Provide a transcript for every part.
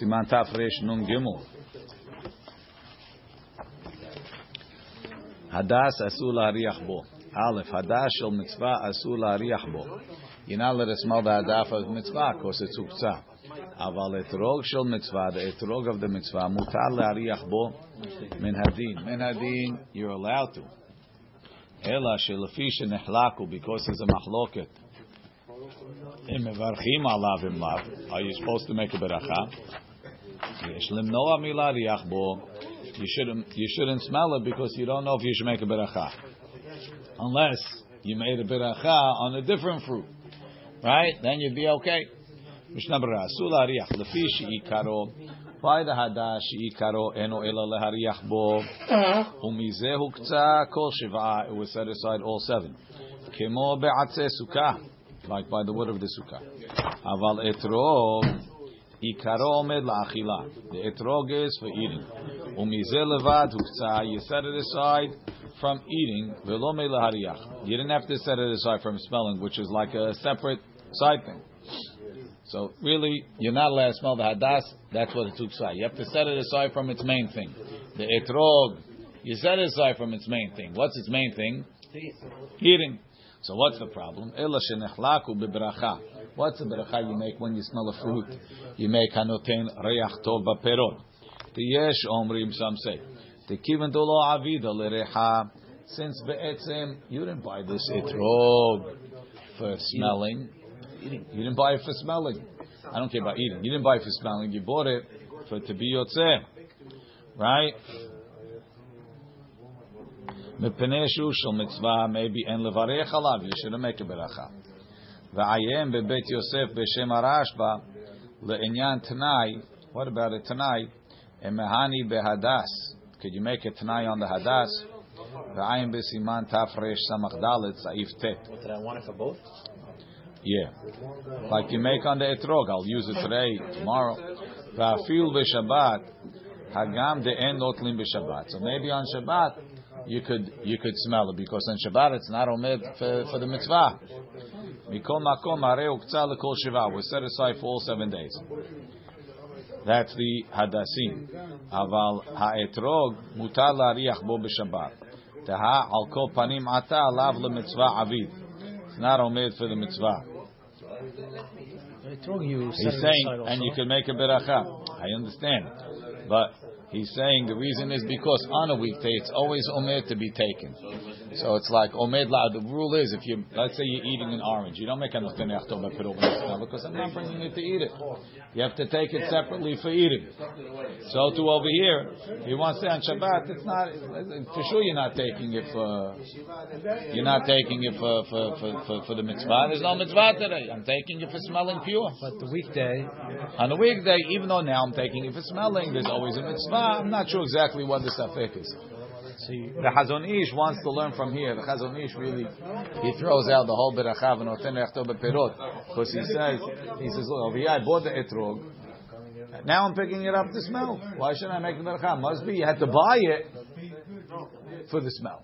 Siman Tafresh Nun Gimel. Hadas Asul Hariach Bo. Aleph, Hadas Shel Mitzvah Asul Hariach Bo. You're not let us smell the Hadas of Mitzvah because it's Uktzah. Aval etrog shel mitzvah, the etrog of the mitzvah, mutar le'ariach bo min hadin. Min hadin, you're allowed to. Ela shelefi shenechlaku, because there's a machloket. Im mevarchim alav im lav. Are you supposed to make a beracha? Yesh limnoa milariach bo. You shouldn't you shouldn't smell it because you don't know if you should make a beracha, unless you made a beracha on a different fruit, right? Then you'd be okay. Mishnah Berurah Asula Hariach Lefi Sheikaro By the Hadash Sheikaro Eno Ela Lehariach Bo Umizehu Kta Kol Shiva It was set aside all seven Kemo Be'atzeh Sukkah Like by the wood of the Sukkah Aval Etro. עיקרו עומד לאכילה. The etrog is for eating. ומזה לבד הוקצה, you set it aside from eating, ולא מלהריח. You didn't have to set it aside from smelling, which is like a separate side thing. So really, you're not allowed to smell the hadas. That's what it took aside. You have to set it aside from its main thing. The etrog, you set it aside from its main thing. What's its main thing? Eating. So what's the problem? What's the bracha you make when you smell a fruit? You make hanoten reach tov b'perot. Tiyesh omrim, some say. Tekiven dolo avida lerecha. Since be'etzem, you didn't buy this etrog for smelling. You didn't buy it for smelling. I don't care about eating. You didn't buy it for smelling. You bought it for to be yotzeh, right? מפני שהוא של מצווה, maybe אין לברך עליו, you shouldn't make a ברכה. ועיין בבית יוסף בשם הרשב"א, לעניין תנאי, what about a תנאי? אמהני בהדס, could you make a תנאי on the הדס? ועיין בסימן תר"ש ס"ד, סעיף ט'. What did I want it for both? Yeah. Like you make on the etrog. I'll use it today, tomorrow. Va'afil b'Shabbat, hagam de'en notlim b'Shabbat. So maybe on Shabbat, you could, you could smell it, because on Shabbat it's not omed for, for the mitzvah. Mikol makom harei uktzah lekol shiva. Was set aside for all seven days. That's the hadasim. Aval ha'etrog mutar la'ariach bo b'Shabbat. Taha al kol panim ata alav lemitzvah avid. It's not omed for the mitzvah. Etrog you set He's saying, and you can make a beracha. I understand, but he's saying the reason is because on a weekday it's always omed to be taken. So it's like omed la. The rule is if you let's say you're eating an orange, you don't make a noctenech tova put over the because I'm not bringing it to eat it. You have to take it separately for eating. So to over here, he wants to say on Shabbat, it's not for sure you're not taking it for you're not taking it for for, for, for, for the mitzvah. There's no mitzvah today. I'm taking it for smelling pure. But the weekday, On a weekday, even though now I'm taking it for smelling, there's always a mitzvah. I'm not sure exactly what the safek is. you, The Chazon Ish wants to learn from here. The Chazon Ish really he throws out the whole berachav and oten reachto beperot because he says he says look over here I bought the etrog. Now I'm picking it up to smell. Why should I make the berachav? Must be you had to buy it for the smell.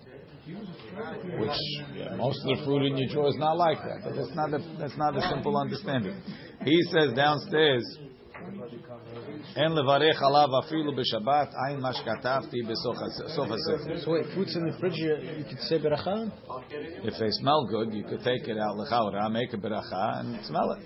Which yeah, most of the fruit in your drawer is not like that, but that's not a, that's not a simple understanding. He says downstairs, "En levarech alav afilu b'Shabbat ayin mash katavti b'sof hasefer." so wait, fruits in the fridge, you, could say beracha? If they smell good, you could take it out l'chaura, make a beracha, and smell it.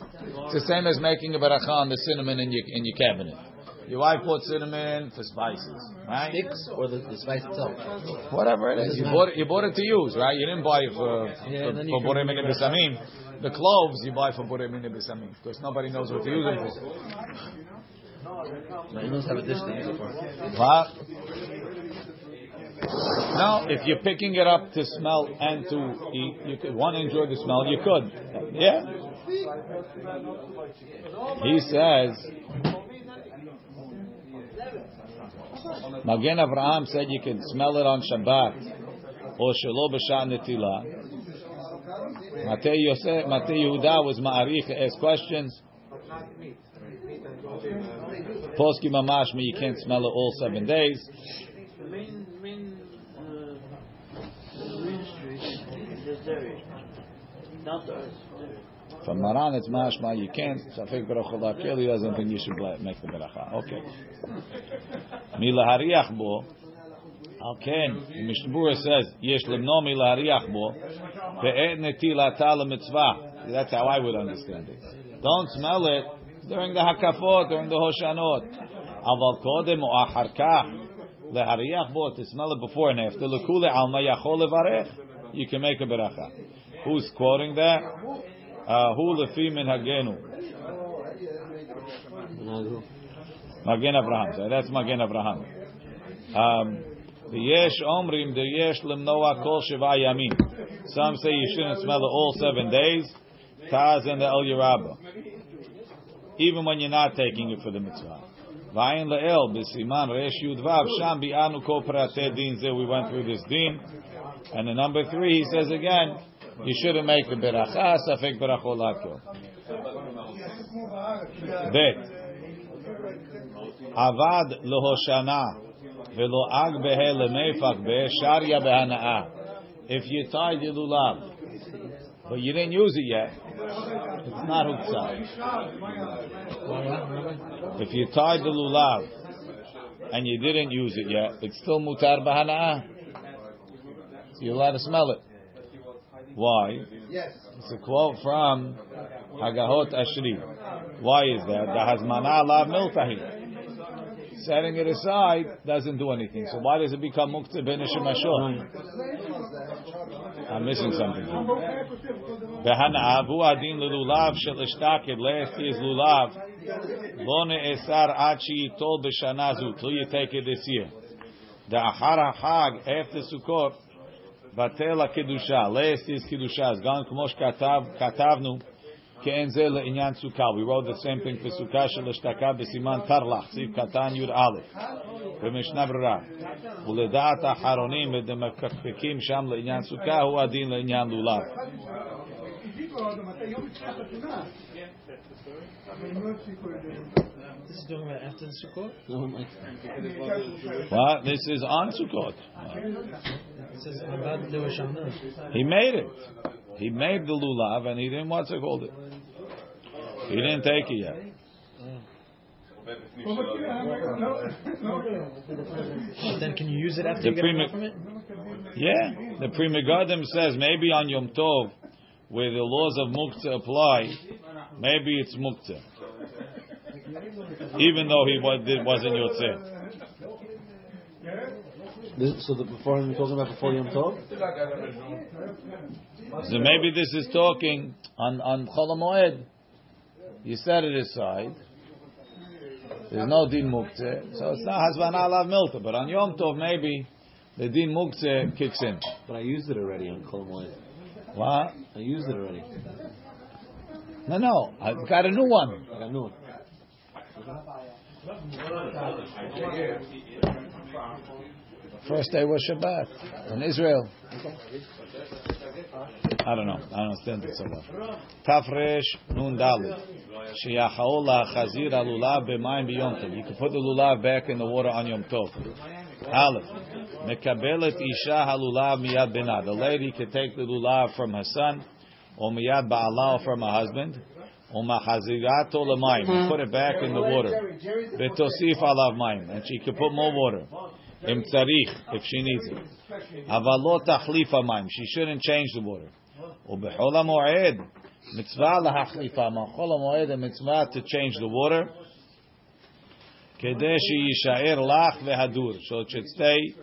It's the same as making a beracha on the cinnamon in your in your cabinet. Your wife put cinnamon for spices, right? Sticks or the, the spice itself? Whatever it is, you bought it. You bought it to use, right? You didn't buy it for Yeah, for, for borei mini a. The cloves you buy for borei mini besamim because nobody knows what to use them for. No, he knows how to dish to use it for. What? No, if you're picking it up to smell and to eat, you could want to enjoy the smell. You could, yeah. He says, Magen Avraham said you can smell it on Shabbat or Shelo b'Shah Netila. Matei Matei Yehuda was Ma'arich asked questions. Poski Mamashmi, you can't smell it all seven days. From Maran, it's mashma, you can't. Safek Baruch he doesn't think you should make the beracha. Okay. Milahariach bo. Okay. Mishnah says, Yesh lemno milahariach bo. Ve'et netilata mitzvah. That's how I would understand it. Don't smell it during the hakafot, during the hoshanot. Aval kodem o achar. Lehariach bo, to smell it before and after. Lekule alma yachol levarech. You can make a beracha. Who's quoting that? Uh, Hu lefi min hagenu. Magen Avraham. So that's Magen Avraham. Um, yesh omrim, the yesh lemnoa kol shiva yamin. Some say you shouldn't smell it all seven days. Taz and the Eliyahu Rabbah. Even when you're not taking it for the mitzvah. Vayin le'el b'siman resh sham bi'anu kol din ze. We went through this din. And in number three, he says again, you shouldn't make the beracha, safek berachol. Bet. Avad lehoshana velo ag behe lemefak be sharya behanaa. If you tied the lulav, but you didn't use it yet, it's not huktzah. If you tied the lulav and you didn't use it yet, it's still mutar behanaa. So you're allowed to smell it. Why? Yes. It's a quote from Hagahot Ashri. Why is that? The Hazmana la miltahi. Setting it aside doesn't do anything. So why does it become muktzah ben I'm missing something. Behana avu adin lulav shel ishtakid last year's lulav lo ne'esar ad she'yitol b'shana zu till you take it this year. The achar hag after Sukkot batel kedusha last year's kedusha is gone kmosh katav katavnu ke'en ze le'inyan sukkah. We wrote the same thing for sukkah shel ishtaka b'siman tarlach siv katan yud aleph במשנה ברירה. ולדעת האחרונים ודמקקקים שם לעניין סוכה הוא הדין לעניין לולב. This is talking about after the Sukkot? What? This is on Sukkot. It says about the Hoshana. He made it. He made the lulav and he didn't, what's it called it? He didn't take it yet. But then can you use it after The you get from it? Yeah, the Pri Megadim says maybe on Yom Tov, where the laws of muktzah apply, maybe it's muktzah, even though he was, it wasn't yotzeh. This, so the before we're talking about before Yom Tov? So maybe this is talking on on Chol Moed. You set it aside. There's no din muktzeh, so it's not hasvana alav milta. But on Yom Tov, maybe the din muktzeh kicks in. But I used it already on Chol Moed. What? I used it already. No, no, I've got a new one. I got new one. First day was Shabbat in Israel. I don't know. I don't understand it so well. Tafresh nun dalit. Sheyachol la'chazir alulav b'mayim b'yom tov. You can put the lulav back in the water on Yom Tov. Aleph. Mekabelet isha halulav miyad bina. The lady can take the lulav from her son, or miyad ba'ala from her husband, or machazirato l'mayim. Put it back in the water. Betosif alav mayim. And she can put more water. Im tzarich, if she needs it. Avalot tachlif amayim. She shouldn't change the water. Ubechol hamoed. Mitzvah lahachlif amayim. Chol hamoed, a mitzvah to change the water. Kedei yishair lach vehadur. So it should stay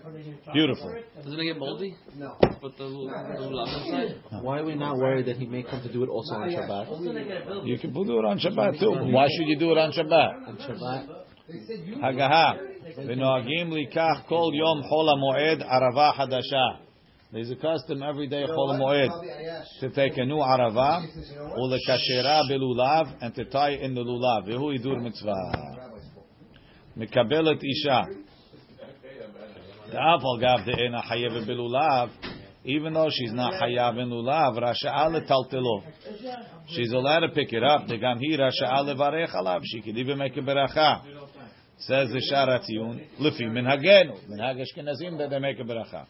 beautiful. Does it get moldy? No. But the, the Why are we not worried that he may come to do it also on oh, Shabbat? You can do it on Shabbat too. Why should you do it on Shabbat? On Shabbat. הגהה, ונוהגים לקח כל יום חול המועד ערבה חדשה. There's a custom every day חול המועד to take a new ערבה ולקשרה בלולב and to tie in the lulav. והוא הידור מצווה. מקבלת אישה. ואף על גב דאינה חייבת בלולב, even though she's not hayav in lulav, rasha'al taltelo. She's allowed to pick it up. Degam hi rasha'al levarech alav. She could even make a beracha. Says the Sha'ar HaTziyun, lefi minhagenu, minhag kenazim that they make a beracha.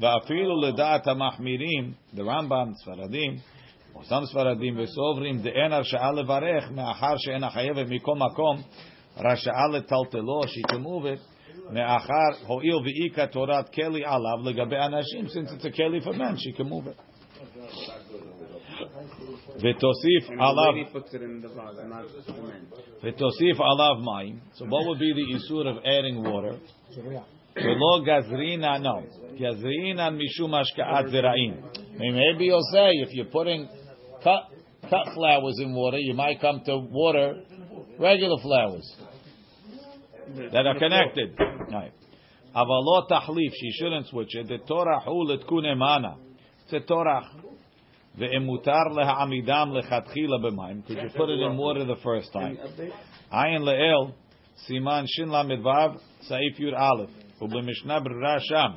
ואפילו לדעת המחמירים, ברמב"ם, ספרדים, אותם ספרדים וסוברים, דאין הרשאה לברך מאחר שאינה חייבת מכל מקום, רשאה לטלטלו, שהיא תמובת. move it, מאחר הואיל ואיכה תורת כלי עליו לגבי אנשים, since it's a כלי for men, she can move it. ותוסיף And the עליו lady puts it in the vase, not the man. ותוסיף עליו מים. So what would be the issue of adding water? ולא גזרינה, no. גזרינה משום השקעת זרעים. I mean, maybe you'll say if you're putting cut cut flowers in water, you might come to water regular flowers that are connected. Right. אבל לא תחליף, she shouldn't switch it. דתורח הוא לתקון אמנה. זה תורח. ואם מותר להעמידם לכתחילה במים, could you put it in water the first time? עין לאל, סימן של"ו, סעיף י"א, ובמשנה ברירה שם.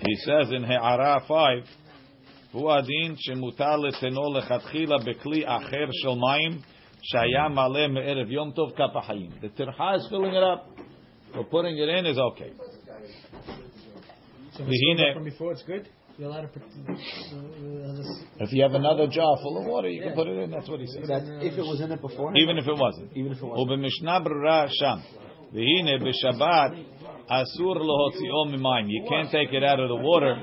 He says in הערה 5, הוא הדין שמותר לתנו לכתחילה בכלי אחר של מים שהיה מלא מערב יום טוב כף החיים. The tirha is filling it up, but putting it in is okay. So if V'hine- it's from before, it's good. You're allowed to put. Uh, uh, this- If you have another jar full of water, you can put it in. That's what he says. That if it was in it before. Even if it wasn't. Even if it wasn't. ובמשנה ברורה שם, והנה בשבת אסור להוציאו ממים. You can't take it out of the water.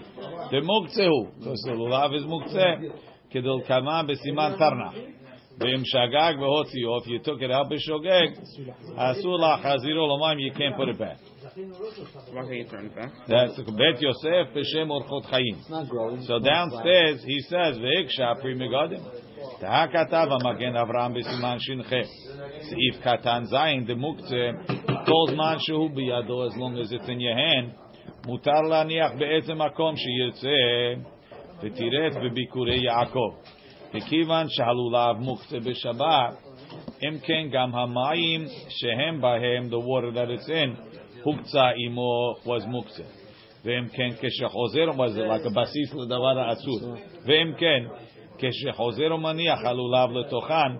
דמוקצה הוא, because the lulav is מוקצה, כדלקמן בסימן תרנח. V'im shagag v'hotziyo. If you took it out b'shogeg, asur. You can't put it back. Why can you turn it back? Bet Yosef b'shem orchot chayim. So downstairs he says v'iksha Pri Megadim. Ta'akatav amagen Avraham b'siman shinche. Seif katan zayin demukte. Shehu biyado. As long as it's in your hand, mutar laniach be'etzem וכיוון שהלולב מוקצה בשבת, אם כן גם המים שהם בהם, the water that it's in, הוקצה עמו was מוקצה. ואם כן כשחוזר, was it like a בסיס לדבר האסור. ואם כן, כשחוזר ומניח הלולב לתוכן,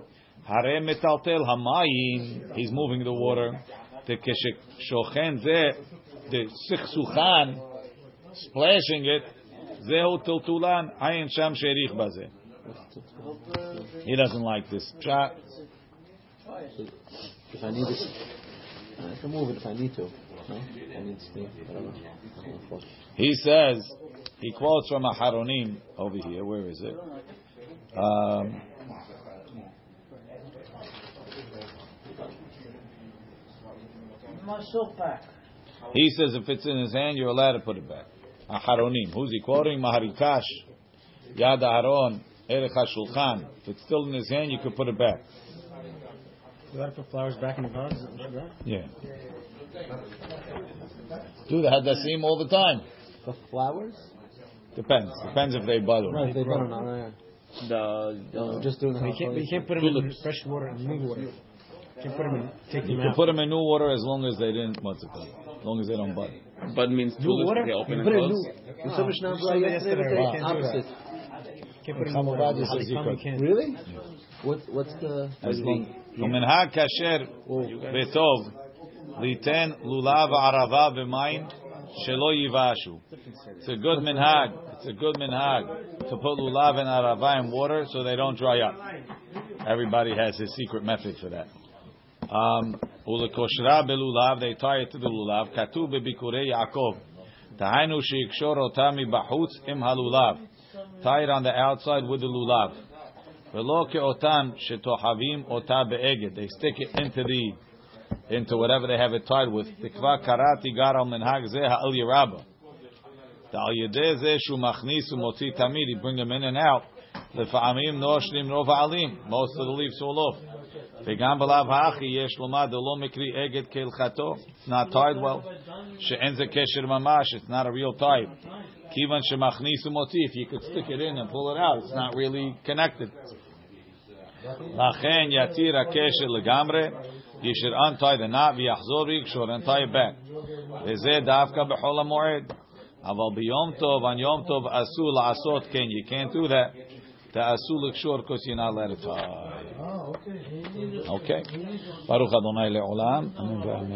הרי מטלטל המים, he's moving the water, וכששוכן זה, the סכסוכן, splashing it, זהו טלטולן, עין שם שהריח בזה. He doesn't like this. Shot. If I need this, I can move it if I need to. No, I need to stay. He says, he quotes from a Haronim over here. Where is it? Um, My soap back. he says if it's in his hand, you're allowed to put it back. A Haronim. Who's he quoting? Maharikash. Yad Aharon. Erech HaShulchan. If it's still in his hand, you can put it back. You allowed to put flowers back in the vase. Is that what you got? Yeah. Do the Hadassim all the time. The flowers? Depends. Depends if they bud or Right, not. they don't know. Oh, yeah. The, No, just doing the you can't. You can't put them in fresh water and new water. You can't put them in. Take You them can out. put them in new water as long as they didn't, what's it called? As long as they don't bud. bud means New tulips, water? they open You and put it in close. new- You saw Mishnah You yesterday. yesterday, you can't Opposite. Can't put them in Chama water. Badi says you Probably could. can't. Really? What? What's the? As long ומנהג כשר וטוב ליתן לולב ערבה במים שלא ייבשו. It's a good minhag. It's a good minhag to put lulav and arava in water so they don't dry up. Everybody has his secret method for that. Um, ולקושרה בלולב, they tie it to the lulav. כתוב בביקורי יעקב. דהיינו שיקשור אותה מבחוץ עם הלולב. tie it on the outside with the lulav. They stick it into the into whatever they have it tied with. The He bring them in and out. Most of the leaves fall off. וגם בלאו האחי יש לומר דלא מקרי אגד כהלכתו, it's not tied well. שאין זה קשר ממש, it's not a real tie. כיוון שמכניס ומוציא, if you could stick it in and pull it out, it's not really connected. לכן יתיר הקשר לגמרי, you should untie the knot ויחזור ויקשור and tie it back. וזה דווקא בחול המועד. אבל ביום טוב, on יום טוב אסור לעשות כן, you can't do that. תאסור לקשור because you're not אוקיי? ברוך אדוני לעולם, אמן ואמן.